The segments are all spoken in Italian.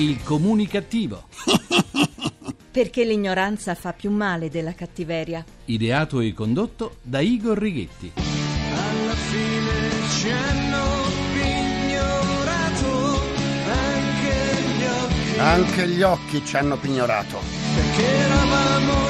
Il comunicativo. Perché l'ignoranza fa più male della cattiveria. Ideato e condotto da Igor Righetti. alla fine ci hanno pignorato anche gli occhi Anche gli occhi ci hanno pignorato. perché eravamo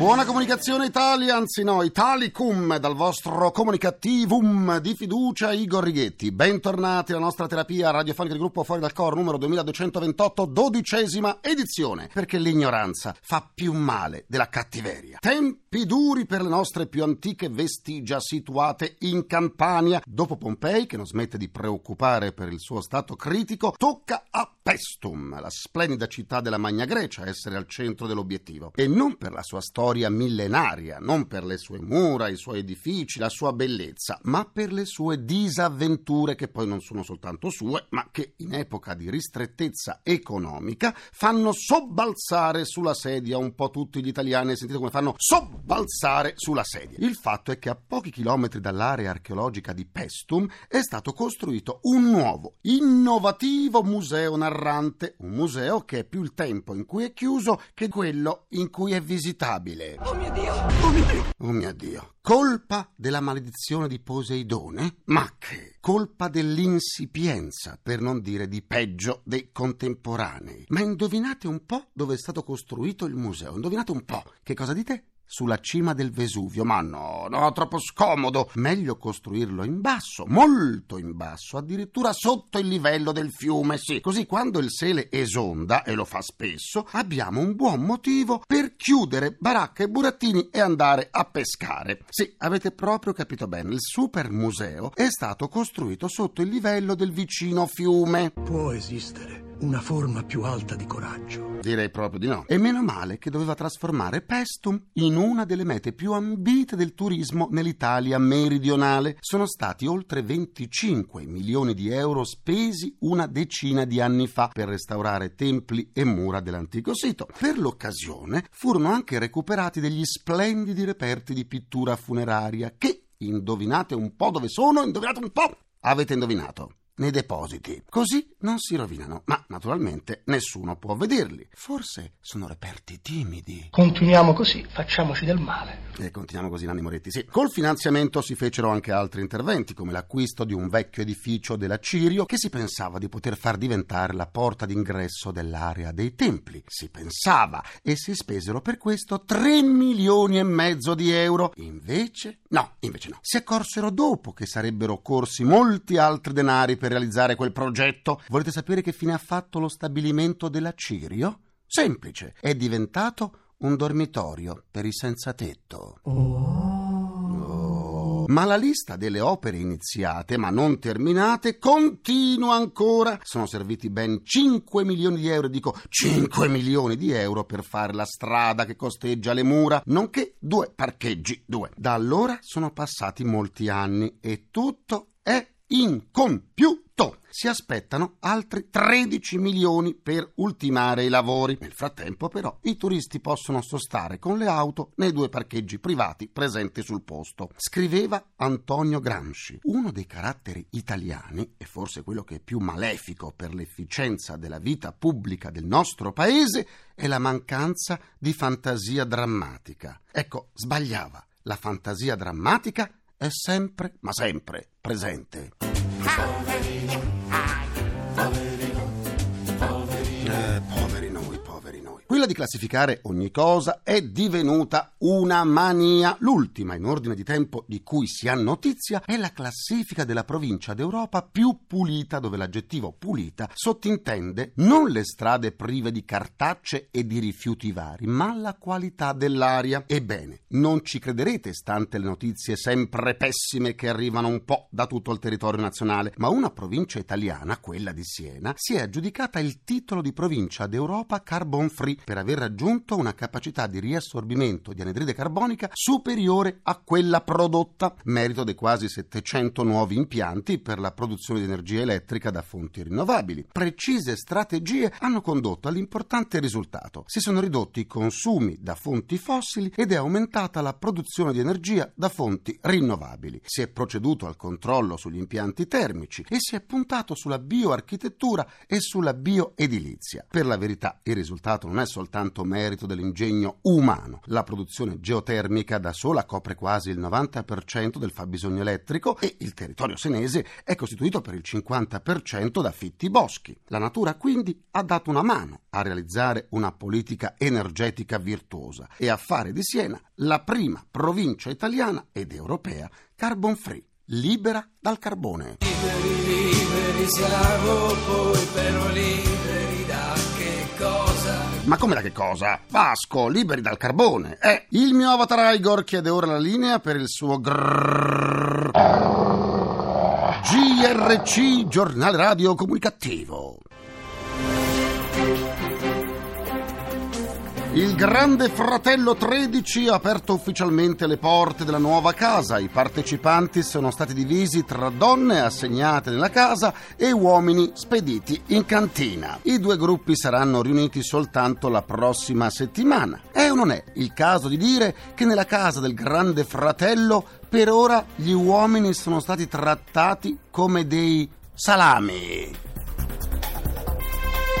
Buona comunicazione Italia, anzi no, Italicum, dal vostro comunicativum di fiducia Igor Righetti. Bentornati alla nostra terapia radiofonica di gruppo Fuori dal Coro numero 2228, dodicesima edizione, perché l'ignoranza fa più male della cattiveria. Tempi duri per le nostre più antiche vestigia situate in Campania. Dopo Pompei, che non smette di preoccupare per il suo stato critico, tocca a Pestum, la splendida città della Magna Grecia, essere al centro dell'obiettivo. E non per la sua storia millenaria, non per le sue mura, i suoi edifici, la sua bellezza, ma per le sue disavventure, che poi non sono soltanto sue, ma che in epoca di ristrettezza economica fanno sobbalzare sulla sedia un po' tutti gli italiani. Sentite come fanno sobbalzare sulla sedia. Il fatto è che a pochi chilometri dall'area archeologica di Pestum è stato costruito un nuovo, innovativo museo narrante, un museo che è più il tempo in cui è chiuso che quello in cui è visitabile. Oh mio Dio! Oh mio Dio! Colpa della maledizione di Poseidone? Ma che? Colpa dell'insipienza, per non dire di peggio, dei contemporanei. Ma indovinate un po' dove è stato costruito il museo? Indovinate un po'. Che cosa dite? Sulla cima del Vesuvio. Ma no, no, troppo scomodo. Meglio costruirlo in basso, molto in basso, addirittura sotto il livello del fiume, sì. Così quando il sele esonda, e lo fa spesso, abbiamo un buon motivo per chiudere baracca e burattini e andare a pescare. Sì, avete proprio capito bene. Il super museo è stato costruito sotto il livello del vicino fiume. Può esistere una forma più alta di coraggio. Direi proprio di no. E meno male che doveva trasformare Pestum in una delle mete più ambite del turismo nell'Italia meridionale. Sono stati oltre 25 milioni di euro spesi una decina di anni fa per restaurare templi e mura dell'antico sito. Per l'occasione furono anche recuperati degli splendidi reperti di pittura funeraria che, indovinate un po' dove sono, indovinate un po', avete indovinato nei depositi. Così non si rovinano, ma naturalmente nessuno può vederli. Forse sono reperti timidi. Continuiamo così, facciamoci del male. E continuiamo così, Nanni Moretti. Sì, col finanziamento si fecero anche altri interventi, come l'acquisto di un vecchio edificio della Cirio che si pensava di poter far diventare la porta d'ingresso dell'area dei templi. Si pensava e si spesero per questo 3 milioni e mezzo di euro. Invece, no, invece no. Si accorsero dopo che sarebbero occorsi molti altri denari per realizzare quel progetto. Volete sapere che fine ha fatto lo stabilimento della Cirio? Semplice, è diventato un dormitorio per i senza tetto. Oh. Ma la lista delle opere iniziate ma non terminate continua ancora. Sono serviti ben 5 milioni di euro, dico 5 milioni di euro per fare la strada che costeggia le mura, nonché due parcheggi, due. Da allora sono passati molti anni e tutto è incompiuto. Si aspettano altri 13 milioni per ultimare i lavori. Nel frattempo, però, i turisti possono sostare con le auto nei due parcheggi privati presenti sul posto. Scriveva Antonio Gramsci. Uno dei caratteri italiani, e forse quello che è più malefico per l'efficienza della vita pubblica del nostro paese, è la mancanza di fantasia drammatica. Ecco, sbagliava. La fantasia drammatica è sempre, ma sempre, presente. Di classificare ogni cosa è divenuta una mania. L'ultima in ordine di tempo di cui si ha notizia è la classifica della provincia d'Europa più pulita, dove l'aggettivo pulita sottintende non le strade prive di cartacce e di rifiuti vari, ma la qualità dell'aria. Ebbene, non ci crederete stante le notizie sempre pessime che arrivano un po' da tutto il territorio nazionale, ma una provincia italiana, quella di Siena, si è aggiudicata il titolo di provincia d'Europa carbon free per aver raggiunto una capacità di riassorbimento di anidride carbonica superiore a quella prodotta, merito dei quasi 700 nuovi impianti per la produzione di energia elettrica da fonti rinnovabili. Precise strategie hanno condotto all'importante risultato. Si sono ridotti i consumi da fonti fossili ed è aumentata la produzione di energia da fonti rinnovabili. Si è proceduto al controllo sugli impianti termici e si è puntato sulla bioarchitettura e sulla bioedilizia. Per la verità, il risultato non è soltanto merito dell'ingegno umano. La produzione geotermica da sola copre quasi il 90% del fabbisogno elettrico e il territorio senese è costituito per il 50% da fitti boschi. La natura quindi ha dato una mano a realizzare una politica energetica virtuosa e a fare di Siena la prima provincia italiana ed europea carbon free, libera dal carbone. Liberi, liberi siamo, poi però liberi? Ma come da che cosa? Vasco, liberi dal carbone. Eh, il mio avatar Igor chiede ora la linea per il suo grrrr. GRC, giornale radio comunicativo. Il Grande Fratello 13 ha aperto ufficialmente le porte della nuova casa. I partecipanti sono stati divisi tra donne assegnate nella casa e uomini spediti in cantina. I due gruppi saranno riuniti soltanto la prossima settimana. È o non è il caso di dire che nella casa del Grande Fratello per ora gli uomini sono stati trattati come dei salami?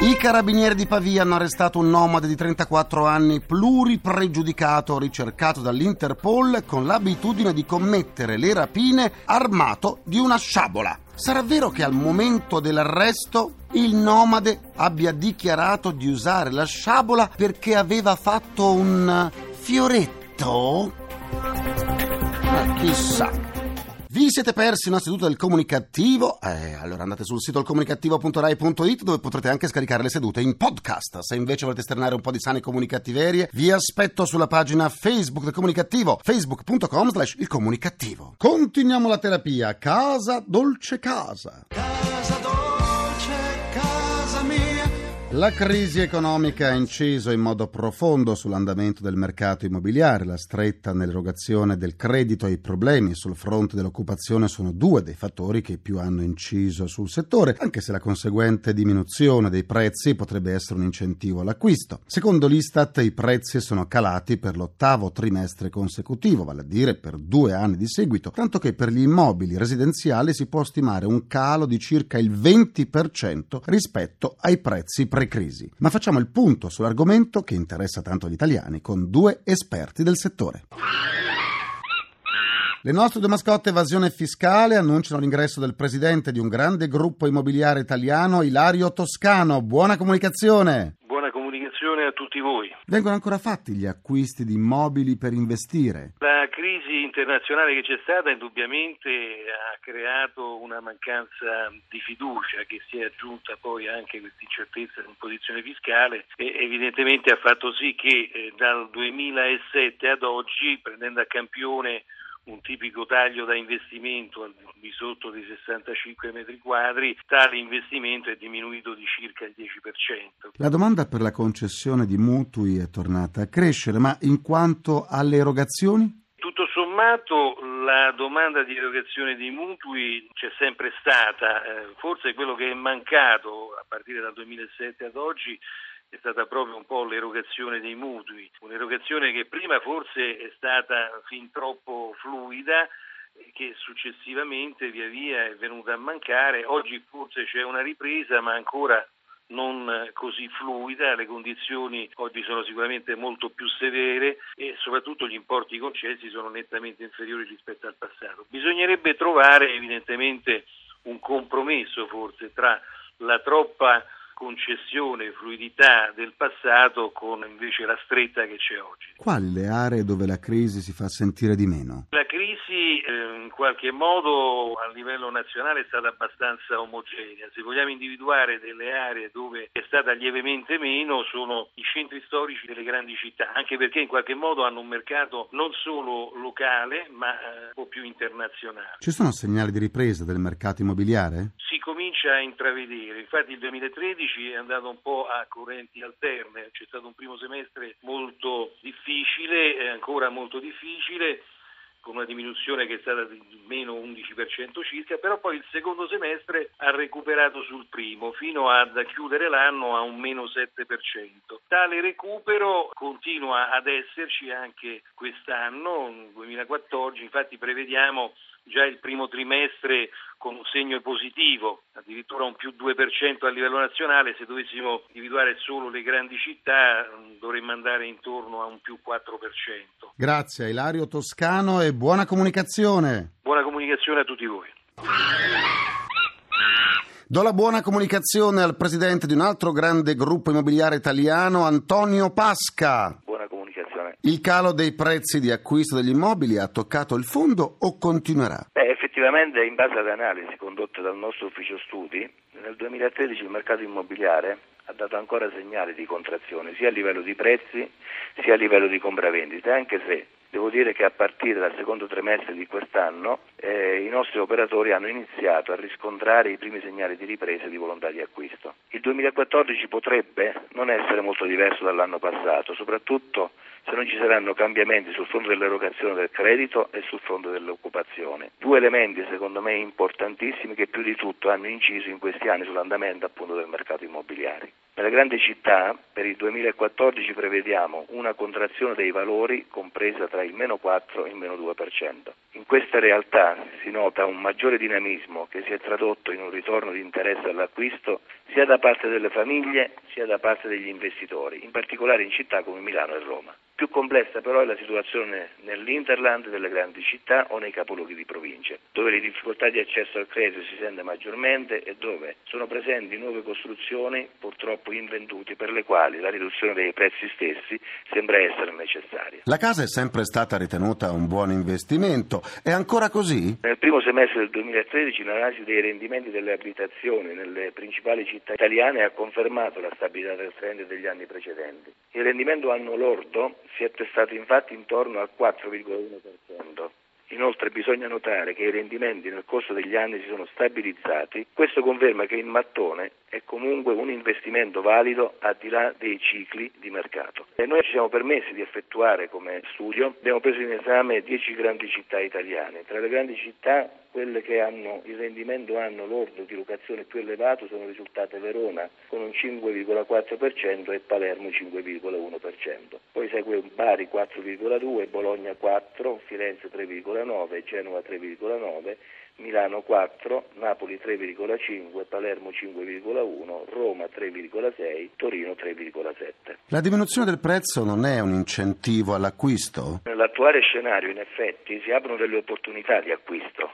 I carabinieri di Pavia hanno arrestato un nomade di 34 anni pluripregiudicato ricercato dall'Interpol con l'abitudine di commettere le rapine armato di una sciabola. Sarà vero che al momento dell'arresto il nomade abbia dichiarato di usare la sciabola perché aveva fatto un fioretto? Ma chissà. Vi siete persi una seduta del comunicativo? Eh, allora andate sul sito comunicativo.rai.it dove potrete anche scaricare le sedute in podcast. Se invece volete esternare un po' di sane comunicattiverie, vi aspetto sulla pagina Facebook del comunicativo, facebook.com slash il comunicativo. Continuiamo la terapia. Casa, dolce casa. Casa dolce. La crisi economica ha inciso in modo profondo sull'andamento del mercato immobiliare. La stretta nell'erogazione del credito e i problemi sul fronte dell'occupazione sono due dei fattori che più hanno inciso sul settore, anche se la conseguente diminuzione dei prezzi potrebbe essere un incentivo all'acquisto. Secondo l'Istat i prezzi sono calati per l'ottavo trimestre consecutivo, vale a dire per due anni di seguito, tanto che per gli immobili residenziali si può stimare un calo di circa il 20% rispetto ai prezzi pre crisi. Ma facciamo il punto sull'argomento che interessa tanto gli italiani con due esperti del settore. Le nostre due mascotte evasione fiscale annunciano l'ingresso del presidente di un grande gruppo immobiliare italiano, Ilario Toscano. Buona comunicazione! Tutti voi. Vengono ancora fatti gli acquisti di immobili per investire? La crisi internazionale che c'è stata indubbiamente ha creato una mancanza di fiducia che si è aggiunta poi anche a questa incertezza in posizione fiscale e evidentemente ha fatto sì che eh, dal 2007 ad oggi, prendendo a campione un tipico taglio da investimento al di sotto dei 65 metri quadri, tale investimento è diminuito di circa il 10%. La domanda per la concessione di mutui è tornata a crescere, ma in quanto alle erogazioni? Tutto sommato la domanda di erogazione dei mutui c'è sempre stata, eh, forse quello che è mancato a partire dal 2007 ad oggi è stata proprio un po' l'erogazione dei mutui, un'erogazione che prima forse è stata fin troppo fluida che successivamente via via è venuta a mancare, oggi forse c'è una ripresa ma ancora non così fluida, le condizioni oggi sono sicuramente molto più severe e soprattutto gli importi concessi sono nettamente inferiori rispetto al passato. Bisognerebbe trovare evidentemente un compromesso forse tra la troppa concessione, fluidità del passato con invece la stretta che c'è oggi. Quali le aree dove la crisi si fa sentire di meno? La crisi eh, in qualche modo a livello nazionale è stata abbastanza omogenea. Se vogliamo individuare delle aree dove è stata lievemente meno sono i centri storici delle grandi città, anche perché in qualche modo hanno un mercato non solo locale ma eh, un po' più internazionale. Ci sono segnali di ripresa del mercato immobiliare? Si comincia a intravedere, infatti il 2013 è andato un po' a correnti alterne, c'è stato un primo semestre molto difficile, ancora molto difficile con una diminuzione che è stata di meno 11% circa, però poi il secondo semestre ha recuperato sul primo fino ad chiudere l'anno a un meno 7%. Tale recupero continua ad esserci anche quest'anno, 2014, infatti prevediamo già il primo trimestre con un segno positivo, addirittura un più 2% a livello nazionale, se dovessimo individuare solo le grandi città dovremmo andare intorno a un più 4%. Grazie Ilario Toscano e buona comunicazione. Buona comunicazione a tutti voi. Do la buona comunicazione al presidente di un altro grande gruppo immobiliare italiano, Antonio Pasca. Il calo dei prezzi di acquisto degli immobili ha toccato il fondo o continuerà? Beh, effettivamente, in base alle analisi condotte dal nostro ufficio studi, nel 2013 il mercato immobiliare ha dato ancora segnali di contrazione sia a livello di prezzi sia a livello di compravendite, anche se Devo dire che a partire dal secondo trimestre di quest'anno eh, i nostri operatori hanno iniziato a riscontrare i primi segnali di ripresa e di volontà di acquisto. Il 2014 potrebbe non essere molto diverso dall'anno passato, soprattutto se non ci saranno cambiamenti sul fronte dell'erogazione del credito e sul fronte dell'occupazione. Due elementi secondo me importantissimi che più di tutto hanno inciso in questi anni sull'andamento appunto del mercato immobiliare. Nelle grandi città per il 2014 prevediamo una contrazione dei valori compresa tra il meno 4 e il meno 2%. In queste realtà si nota un maggiore dinamismo che si è tradotto in un ritorno di interesse all'acquisto sia da parte delle famiglie sia da parte degli investitori, in particolare in città come Milano e Roma. Più complessa però è la situazione nell'Interland delle grandi città o nei capoluoghi di provincia, dove le difficoltà di accesso al credito si sente maggiormente e dove sono presenti nuove costruzioni purtroppo invenduti per le quali la riduzione dei prezzi stessi sembra essere necessaria. La casa è sempre stata ritenuta un buon investimento, è ancora così? Nel primo semestre del 2013 l'analisi dei rendimenti delle abitazioni nelle principali città italiane ha confermato la stabilità del trend degli anni precedenti. Il rendimento anno lordo si è attestato infatti intorno al 4,1%. Inoltre bisogna notare che i rendimenti nel corso degli anni si sono stabilizzati, questo conferma che il mattone è comunque un investimento valido al di là dei cicli di mercato. E noi ci siamo permessi di effettuare come studio, abbiamo preso in esame 10 grandi città italiane. Tra le grandi città quelle che hanno il rendimento anno lordo di locazione più elevato sono risultate Verona con un 5,4% e Palermo 5,1%. Poi segue Bari 4,2%, Bologna 4%, Firenze 3,9%, Genova 3,9%, Milano 4, Napoli 3,5, Palermo 5,1, Roma 3,6, Torino 3,7. La diminuzione del prezzo non è un incentivo all'acquisto? Nell'attuale scenario in effetti si aprono delle opportunità di acquisto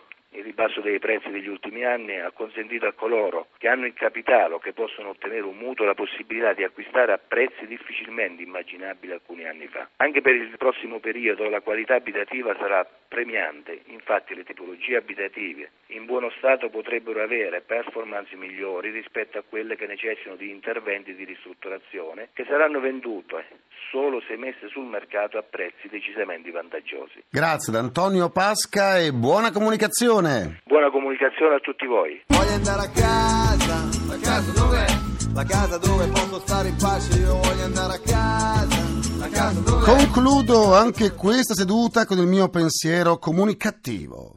ribasso dei prezzi degli ultimi anni ha consentito a coloro che hanno il capitale o che possono ottenere un mutuo la possibilità di acquistare a prezzi difficilmente immaginabili alcuni anni fa. Anche per il prossimo periodo la qualità abitativa sarà premiante, infatti le tipologie abitative in buono stato potrebbero avere performance migliori rispetto a quelle che necessitano di interventi di ristrutturazione che saranno vendute solo se messe sul mercato a prezzi decisamente vantaggiosi. Grazie ad Antonio Pasca e buona comunicazione. Buona comunicazione a tutti voi. Voglio andare a casa, la casa dov'è? La casa dove posso stare in pace, io voglio andare a casa, la casa dov'è? Concludo anche questa seduta con il mio pensiero comunicativo.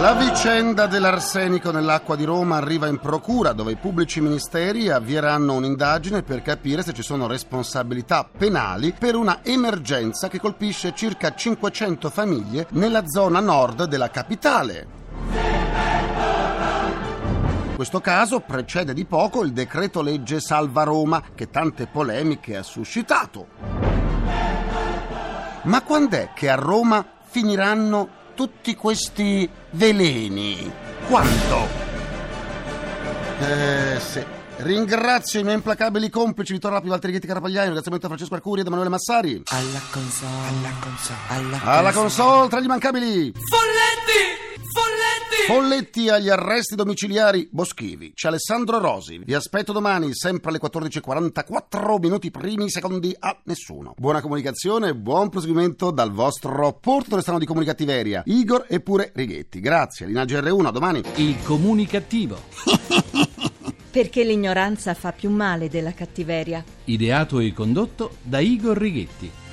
La vicenda dell'arsenico nell'acqua di Roma arriva in procura dove i pubblici ministeri avvieranno un'indagine per capire se ci sono responsabilità penali per una emergenza che colpisce circa 500 famiglie nella zona nord della capitale. Questo caso precede di poco il decreto legge Salva Roma che tante polemiche ha suscitato. Ma quando è che a Roma finiranno tutti questi veleni? Quando? Eh, sì. Ringrazio i miei implacabili complici Vittorio Lapi, Valtteri Ghetti Carapagliani, un ringraziamento a Francesco Arcuri ed Emanuele Massari. Alla console, alla console, alla Alla console tra gli Folletti! Folletti! Agli arresti domiciliari boschivi. C'è Alessandro Rosi. Vi aspetto domani, sempre alle 14.44, minuti primi, secondi a nessuno. Buona comunicazione e buon proseguimento dal vostro porto strano di comunicattiveria, Igor e pure Righetti. Grazie, Linaggi R1, a domani. Il comunicativo. Perché l'ignoranza fa più male della cattiveria. Ideato e condotto da Igor Righetti.